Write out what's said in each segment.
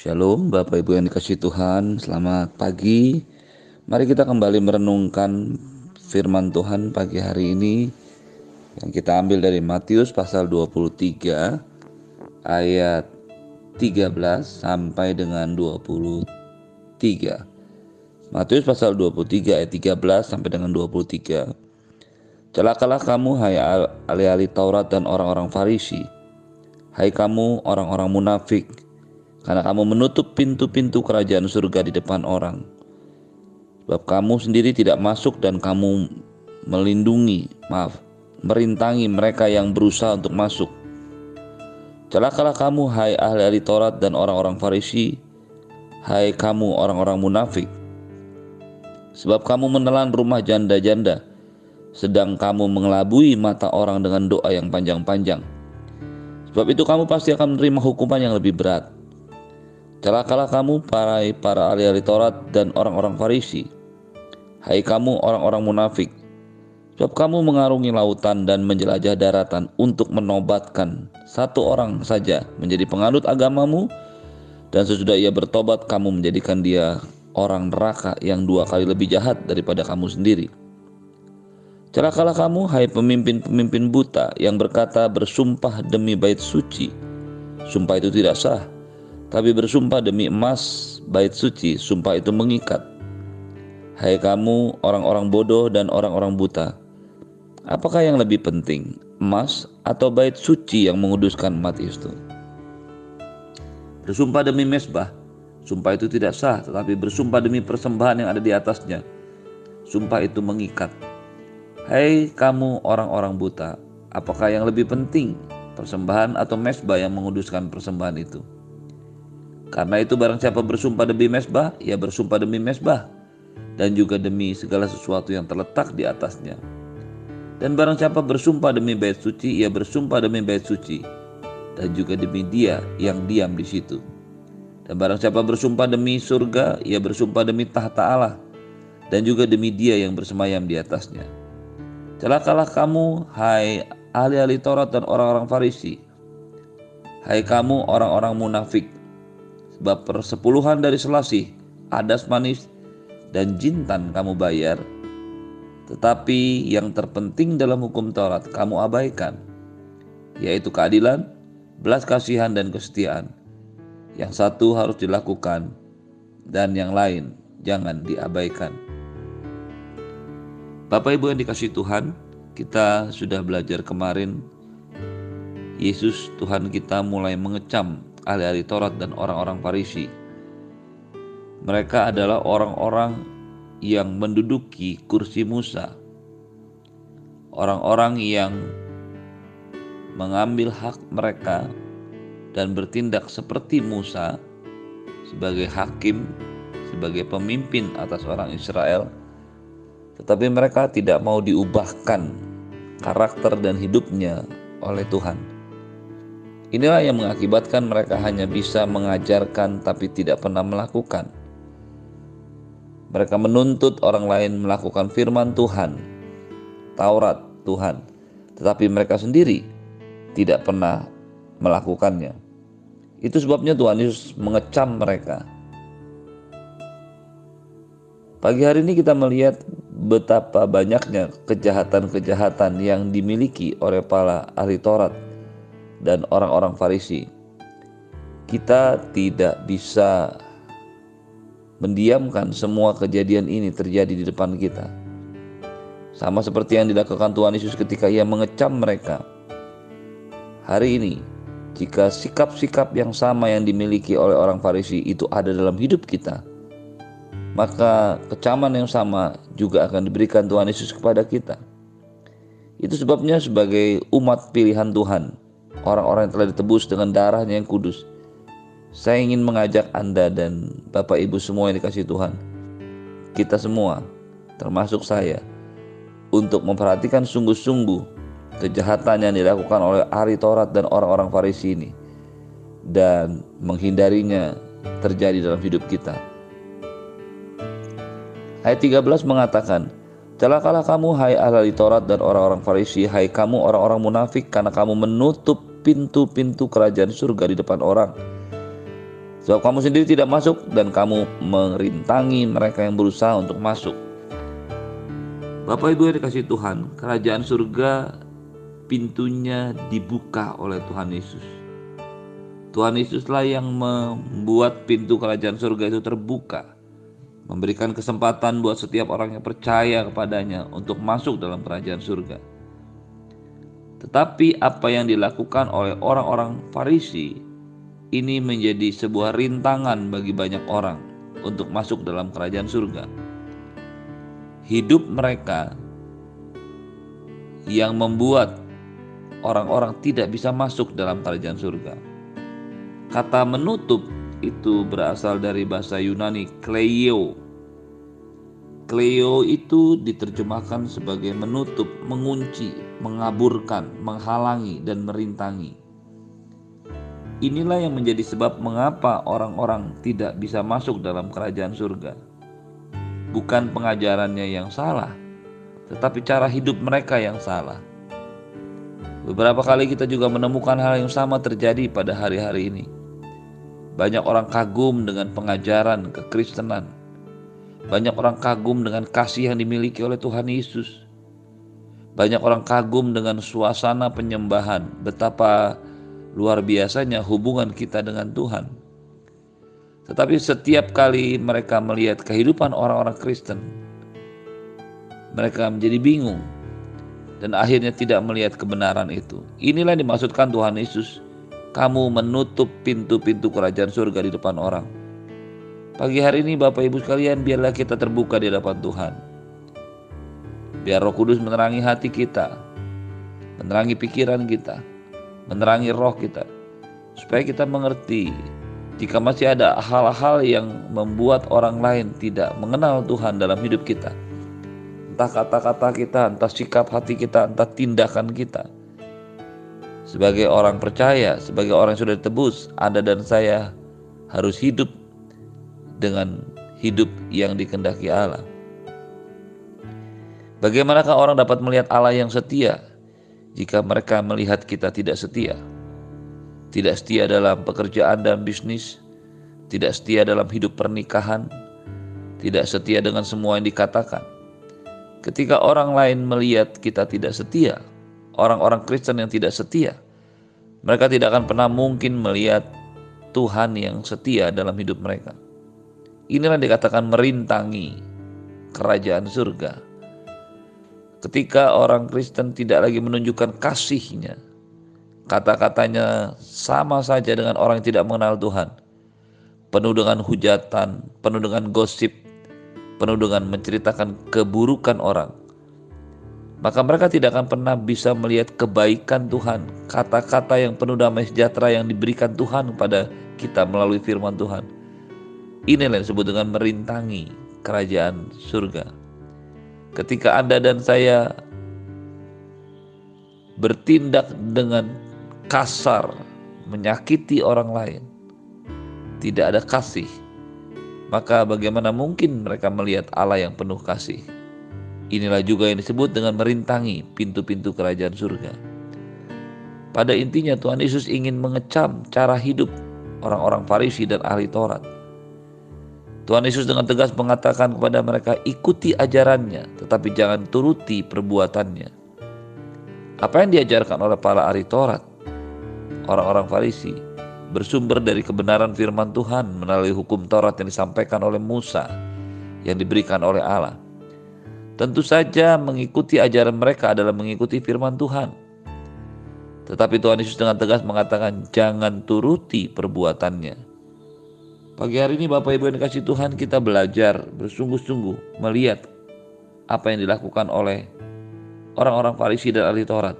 Shalom Bapak Ibu yang dikasih Tuhan Selamat pagi. Mari kita kembali merenungkan firman Tuhan pagi hari ini Yang kita ambil dari Matius pasal 23 Ayat 13 sampai dengan 23 Matius pasal 23 ayat 13 sampai dengan 23 Celakalah kamu hai ahli-ahli Taurat dan orang-orang Farisi. Hai kamu orang-orang munafik karena kamu menutup pintu-pintu kerajaan surga di depan orang. Sebab kamu sendiri tidak masuk dan kamu melindungi, maaf, merintangi mereka yang berusaha untuk masuk. Celakalah kamu hai ahli-ahli Taurat dan orang-orang Farisi, hai kamu orang-orang munafik. Sebab kamu menelan rumah janda-janda, sedang kamu mengelabui mata orang dengan doa yang panjang-panjang. Sebab itu kamu pasti akan menerima hukuman yang lebih berat. Celakalah kamu para para ahli-ahli Taurat dan orang-orang Farisi. Hai kamu orang-orang munafik, sebab kamu mengarungi lautan dan menjelajah daratan untuk menobatkan satu orang saja menjadi penganut agamamu dan sesudah ia bertobat kamu menjadikan dia orang neraka yang dua kali lebih jahat daripada kamu sendiri. Celakalah kamu hai pemimpin-pemimpin buta yang berkata bersumpah demi bait suci. Sumpah itu tidak sah tapi bersumpah demi emas bait suci, sumpah itu mengikat. Hai kamu orang-orang bodoh dan orang-orang buta, apakah yang lebih penting, emas atau bait suci yang menguduskan umat itu? Bersumpah demi mesbah, sumpah itu tidak sah, tetapi bersumpah demi persembahan yang ada di atasnya, sumpah itu mengikat. Hai kamu orang-orang buta, apakah yang lebih penting, persembahan atau mesbah yang menguduskan persembahan itu? Karena itu barang siapa bersumpah demi mesbah, ia bersumpah demi mesbah dan juga demi segala sesuatu yang terletak di atasnya. Dan barang siapa bersumpah demi bait suci, ia bersumpah demi bait suci dan juga demi dia yang diam di situ. Dan barang siapa bersumpah demi surga, ia bersumpah demi tahta Allah dan juga demi dia yang bersemayam di atasnya. Celakalah kamu, hai ahli-ahli Taurat dan orang-orang Farisi. Hai kamu orang-orang munafik, sebab persepuluhan dari selasih, adas manis, dan jintan kamu bayar. Tetapi yang terpenting dalam hukum Taurat kamu abaikan, yaitu keadilan, belas kasihan, dan kesetiaan. Yang satu harus dilakukan, dan yang lain jangan diabaikan. Bapak Ibu yang dikasih Tuhan, kita sudah belajar kemarin Yesus Tuhan kita mulai mengecam ahli-ahli Taurat dan orang-orang Farisi. Mereka adalah orang-orang yang menduduki kursi Musa. Orang-orang yang mengambil hak mereka dan bertindak seperti Musa sebagai hakim, sebagai pemimpin atas orang Israel. Tetapi mereka tidak mau diubahkan karakter dan hidupnya oleh Tuhan Inilah yang mengakibatkan mereka hanya bisa mengajarkan tapi tidak pernah melakukan. Mereka menuntut orang lain melakukan firman Tuhan, Taurat Tuhan, tetapi mereka sendiri tidak pernah melakukannya. Itu sebabnya Tuhan Yesus mengecam mereka. Pagi hari ini kita melihat betapa banyaknya kejahatan-kejahatan yang dimiliki oleh para ahli Taurat dan orang-orang Farisi. Kita tidak bisa mendiamkan semua kejadian ini terjadi di depan kita. Sama seperti yang dilakukan Tuhan Yesus ketika ia mengecam mereka. Hari ini, jika sikap-sikap yang sama yang dimiliki oleh orang Farisi itu ada dalam hidup kita, maka kecaman yang sama juga akan diberikan Tuhan Yesus kepada kita. Itu sebabnya sebagai umat pilihan Tuhan, orang-orang yang telah ditebus dengan darahnya yang kudus. Saya ingin mengajak Anda dan Bapak Ibu semua yang dikasih Tuhan, kita semua, termasuk saya, untuk memperhatikan sungguh-sungguh kejahatan yang dilakukan oleh ahli Taurat dan orang-orang Farisi ini dan menghindarinya terjadi dalam hidup kita. Ayat 13 mengatakan, Celakalah kamu hai ahli Taurat dan orang-orang Farisi, hai kamu orang-orang munafik karena kamu menutup pintu-pintu kerajaan surga di depan orang. Sebab kamu sendiri tidak masuk dan kamu merintangi mereka yang berusaha untuk masuk. Bapak Ibu yang dikasih Tuhan, kerajaan surga pintunya dibuka oleh Tuhan Yesus. Tuhan Yesuslah yang membuat pintu kerajaan surga itu terbuka, memberikan kesempatan buat setiap orang yang percaya kepadanya untuk masuk dalam kerajaan surga. Tetapi apa yang dilakukan oleh orang-orang Farisi ini menjadi sebuah rintangan bagi banyak orang untuk masuk dalam kerajaan surga. Hidup mereka yang membuat orang-orang tidak bisa masuk dalam kerajaan surga. Kata menutup itu berasal dari bahasa Yunani kleio. Kleio itu diterjemahkan sebagai menutup, mengunci, mengaburkan, menghalangi, dan merintangi. Inilah yang menjadi sebab mengapa orang-orang tidak bisa masuk dalam kerajaan surga. Bukan pengajarannya yang salah, tetapi cara hidup mereka yang salah. Beberapa kali kita juga menemukan hal yang sama terjadi pada hari-hari ini. Banyak orang kagum dengan pengajaran kekristenan. Banyak orang kagum dengan kasih yang dimiliki oleh Tuhan Yesus. Banyak orang kagum dengan suasana penyembahan, betapa luar biasanya hubungan kita dengan Tuhan. Tetapi setiap kali mereka melihat kehidupan orang-orang Kristen, mereka menjadi bingung dan akhirnya tidak melihat kebenaran itu. Inilah yang dimaksudkan Tuhan Yesus. Kamu menutup pintu-pintu kerajaan surga di depan orang. Pagi hari ini Bapak Ibu sekalian biarlah kita terbuka di hadapan Tuhan. Biar roh kudus menerangi hati kita. Menerangi pikiran kita menerangi roh kita supaya kita mengerti jika masih ada hal-hal yang membuat orang lain tidak mengenal Tuhan dalam hidup kita entah kata-kata kita, entah sikap hati kita, entah tindakan kita sebagai orang percaya, sebagai orang yang sudah ditebus, Anda dan saya harus hidup dengan hidup yang dikendaki Allah. Bagaimanakah orang dapat melihat Allah yang setia jika mereka melihat kita tidak setia. Tidak setia dalam pekerjaan dan bisnis, tidak setia dalam hidup pernikahan, tidak setia dengan semua yang dikatakan. Ketika orang lain melihat kita tidak setia, orang-orang Kristen yang tidak setia, mereka tidak akan pernah mungkin melihat Tuhan yang setia dalam hidup mereka. Inilah yang dikatakan merintangi kerajaan surga ketika orang Kristen tidak lagi menunjukkan kasihnya, kata-katanya sama saja dengan orang yang tidak mengenal Tuhan. Penuh dengan hujatan, penuh dengan gosip, penuh dengan menceritakan keburukan orang. Maka mereka tidak akan pernah bisa melihat kebaikan Tuhan, kata-kata yang penuh damai sejahtera yang diberikan Tuhan kepada kita melalui firman Tuhan. Inilah yang disebut dengan merintangi kerajaan surga ketika Anda dan saya bertindak dengan kasar, menyakiti orang lain, tidak ada kasih, maka bagaimana mungkin mereka melihat Allah yang penuh kasih? Inilah juga yang disebut dengan merintangi pintu-pintu kerajaan surga. Pada intinya Tuhan Yesus ingin mengecam cara hidup orang-orang Farisi dan ahli Taurat Tuhan Yesus dengan tegas mengatakan kepada mereka, "Ikuti ajarannya, tetapi jangan turuti perbuatannya." Apa yang diajarkan oleh para ahli Taurat, orang-orang Farisi, bersumber dari kebenaran firman Tuhan melalui hukum Taurat yang disampaikan oleh Musa, yang diberikan oleh Allah. Tentu saja mengikuti ajaran mereka adalah mengikuti firman Tuhan. Tetapi Tuhan Yesus dengan tegas mengatakan, "Jangan turuti perbuatannya." Pagi hari ini Bapak Ibu yang dikasih Tuhan kita belajar bersungguh-sungguh melihat apa yang dilakukan oleh orang-orang Farisi dan ahli Taurat.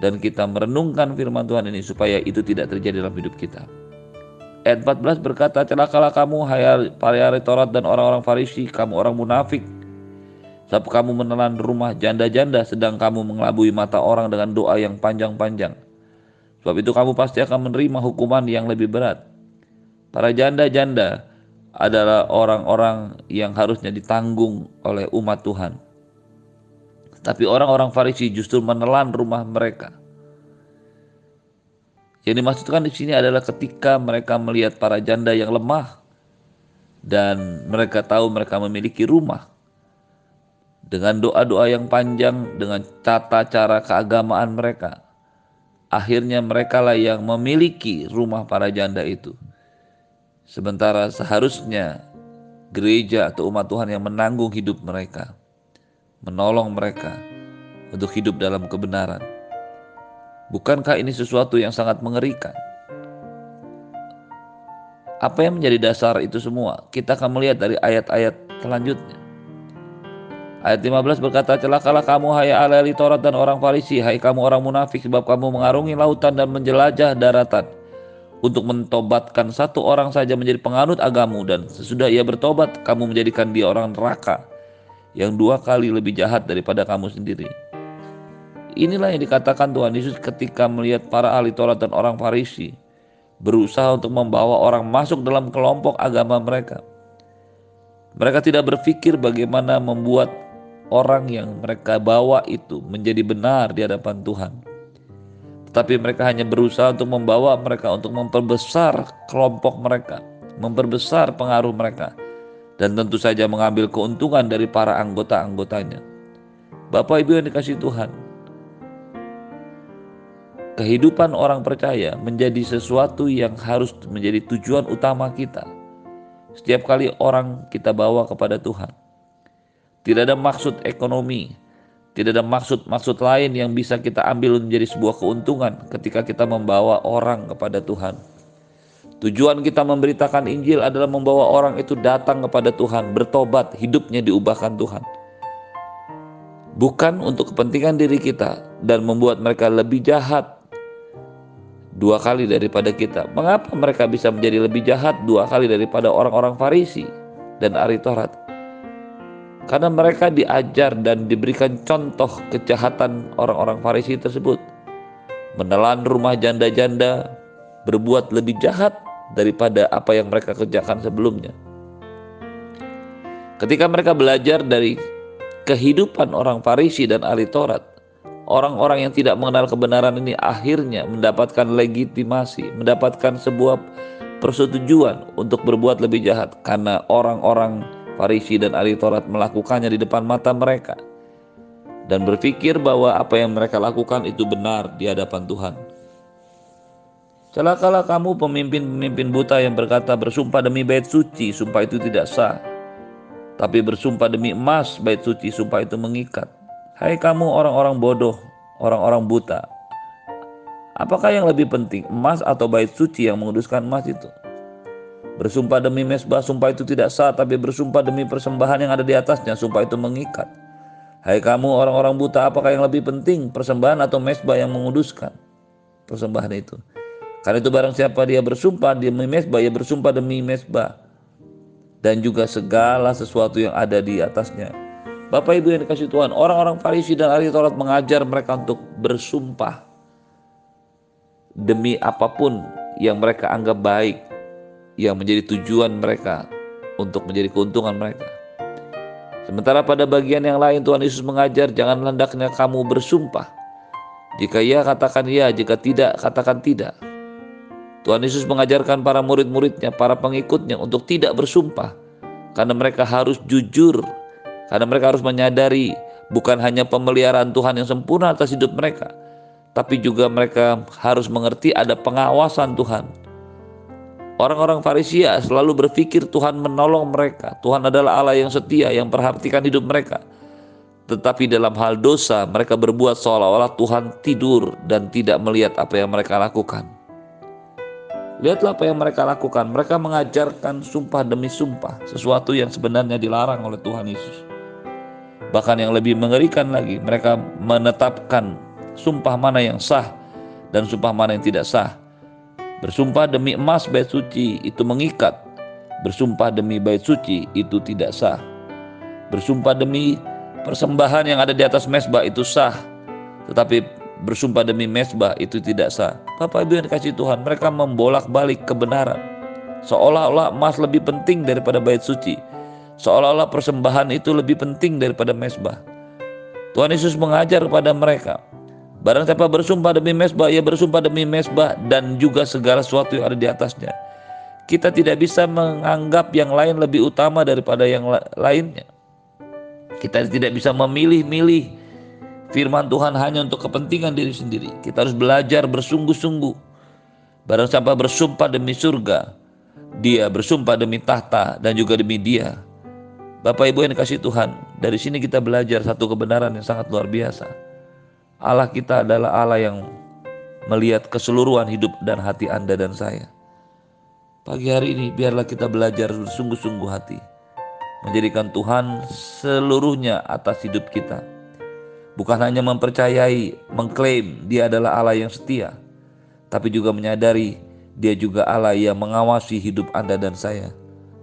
Dan kita merenungkan firman Tuhan ini supaya itu tidak terjadi dalam hidup kita. Ayat 14 berkata, Celakalah kamu hai ahli Taurat dan orang-orang Farisi, kamu orang munafik. Sebab kamu menelan rumah janda-janda sedang kamu mengelabui mata orang dengan doa yang panjang-panjang. Sebab itu kamu pasti akan menerima hukuman yang lebih berat. Para janda-janda adalah orang-orang yang harusnya ditanggung oleh umat Tuhan. Tapi orang-orang Farisi justru menelan rumah mereka. Yang dimaksudkan di sini adalah ketika mereka melihat para janda yang lemah dan mereka tahu mereka memiliki rumah. Dengan doa-doa yang panjang, dengan tata cara keagamaan mereka, akhirnya mereka lah yang memiliki rumah para janda itu. Sementara seharusnya gereja atau umat Tuhan yang menanggung hidup mereka, menolong mereka untuk hidup dalam kebenaran. Bukankah ini sesuatu yang sangat mengerikan? Apa yang menjadi dasar itu semua? Kita akan melihat dari ayat-ayat selanjutnya. Ayat 15 berkata, Celakalah kamu hai ahli Taurat dan orang Farisi, hai kamu orang munafik sebab kamu mengarungi lautan dan menjelajah daratan untuk mentobatkan satu orang saja menjadi penganut agamu dan sesudah ia bertobat kamu menjadikan dia orang neraka yang dua kali lebih jahat daripada kamu sendiri. Inilah yang dikatakan Tuhan Yesus ketika melihat para ahli Taurat dan orang Farisi berusaha untuk membawa orang masuk dalam kelompok agama mereka. Mereka tidak berpikir bagaimana membuat orang yang mereka bawa itu menjadi benar di hadapan Tuhan. Tetapi mereka hanya berusaha untuk membawa mereka untuk memperbesar kelompok mereka, memperbesar pengaruh mereka, dan tentu saja mengambil keuntungan dari para anggota-anggotanya. Bapak Ibu yang dikasih Tuhan, kehidupan orang percaya menjadi sesuatu yang harus menjadi tujuan utama kita. Setiap kali orang kita bawa kepada Tuhan, tidak ada maksud ekonomi, tidak ada maksud-maksud lain yang bisa kita ambil menjadi sebuah keuntungan ketika kita membawa orang kepada Tuhan. Tujuan kita memberitakan Injil adalah membawa orang itu datang kepada Tuhan, bertobat, hidupnya diubahkan Tuhan. Bukan untuk kepentingan diri kita dan membuat mereka lebih jahat dua kali daripada kita. Mengapa mereka bisa menjadi lebih jahat dua kali daripada orang-orang Farisi dan Ari Taurat? Karena mereka diajar dan diberikan contoh kejahatan orang-orang Farisi tersebut. Menelan rumah janda-janda, berbuat lebih jahat daripada apa yang mereka kerjakan sebelumnya. Ketika mereka belajar dari kehidupan orang Farisi dan ahli Taurat, Orang-orang yang tidak mengenal kebenaran ini akhirnya mendapatkan legitimasi, mendapatkan sebuah persetujuan untuk berbuat lebih jahat karena orang-orang Farisi dan ahli Taurat melakukannya di depan mata mereka dan berpikir bahwa apa yang mereka lakukan itu benar di hadapan Tuhan. Celakalah kamu pemimpin-pemimpin buta yang berkata bersumpah demi bait suci, sumpah itu tidak sah. Tapi bersumpah demi emas, bait suci, sumpah itu mengikat. Hai kamu orang-orang bodoh, orang-orang buta. Apakah yang lebih penting, emas atau bait suci yang menguduskan emas itu? Bersumpah demi mesbah, sumpah itu tidak sah, tapi bersumpah demi persembahan yang ada di atasnya, sumpah itu mengikat. Hai kamu orang-orang buta, apakah yang lebih penting, persembahan atau mesbah yang menguduskan? Persembahan itu. Karena itu barang siapa dia bersumpah demi mesbah, ia bersumpah demi mesbah. Dan juga segala sesuatu yang ada di atasnya Bapak Ibu yang dikasih Tuhan, orang-orang Farisi dan ahli Taurat mengajar mereka untuk bersumpah demi apa pun yang mereka anggap baik, yang menjadi tujuan mereka untuk menjadi keuntungan mereka. Sementara pada bagian yang lain Tuhan Yesus mengajar jangan hendaknya kamu bersumpah. Jika ya katakan ya, jika tidak katakan tidak. Tuhan Yesus mengajarkan para murid-muridnya, para pengikutnya untuk tidak bersumpah karena mereka harus jujur karena mereka harus menyadari bukan hanya pemeliharaan Tuhan yang sempurna atas hidup mereka, tapi juga mereka harus mengerti ada pengawasan Tuhan. Orang-orang Farisia selalu berpikir Tuhan menolong mereka. Tuhan adalah Allah yang setia yang perhatikan hidup mereka. Tetapi dalam hal dosa mereka berbuat seolah-olah Tuhan tidur dan tidak melihat apa yang mereka lakukan. Lihatlah apa yang mereka lakukan. Mereka mengajarkan sumpah demi sumpah, sesuatu yang sebenarnya dilarang oleh Tuhan Yesus. Bahkan yang lebih mengerikan lagi, mereka menetapkan sumpah mana yang sah dan sumpah mana yang tidak sah. Bersumpah demi emas bait suci itu mengikat. Bersumpah demi bait suci itu tidak sah. Bersumpah demi persembahan yang ada di atas mesbah itu sah. Tetapi bersumpah demi mesbah itu tidak sah. Bapak Ibu yang dikasih Tuhan, mereka membolak-balik kebenaran. Seolah-olah emas lebih penting daripada bait suci Seolah-olah persembahan itu lebih penting daripada mesbah. Tuhan Yesus mengajar kepada mereka Barang siapa bersumpah demi mesbah, ia bersumpah demi mesbah dan juga segala sesuatu yang ada di atasnya. Kita tidak bisa menganggap yang lain lebih utama daripada yang lainnya. Kita tidak bisa memilih-milih firman Tuhan hanya untuk kepentingan diri sendiri. Kita harus belajar bersungguh-sungguh. Barang siapa bersumpah demi surga, dia bersumpah demi tahta dan juga demi dia. Bapak Ibu yang dikasih Tuhan, dari sini kita belajar satu kebenaran yang sangat luar biasa Allah kita adalah Allah yang melihat keseluruhan hidup dan hati Anda dan saya. Pagi hari ini biarlah kita belajar sungguh-sungguh hati. Menjadikan Tuhan seluruhnya atas hidup kita. Bukan hanya mempercayai, mengklaim dia adalah Allah yang setia. Tapi juga menyadari dia juga Allah yang mengawasi hidup Anda dan saya.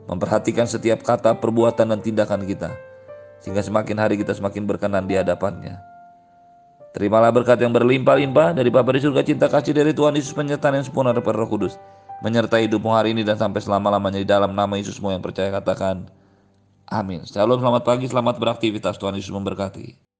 Memperhatikan setiap kata, perbuatan, dan tindakan kita. Sehingga semakin hari kita semakin berkenan di hadapannya. Terimalah berkat yang berlimpah-limpah dari Bapa di surga cinta kasih dari Tuhan Yesus penyertaan yang sempurna dari Roh Kudus. Menyertai hidupmu hari ini dan sampai selama-lamanya di dalam nama Yesusmu yang percaya katakan. Amin. Shalom, selamat pagi, selamat beraktivitas. Tuhan Yesus memberkati.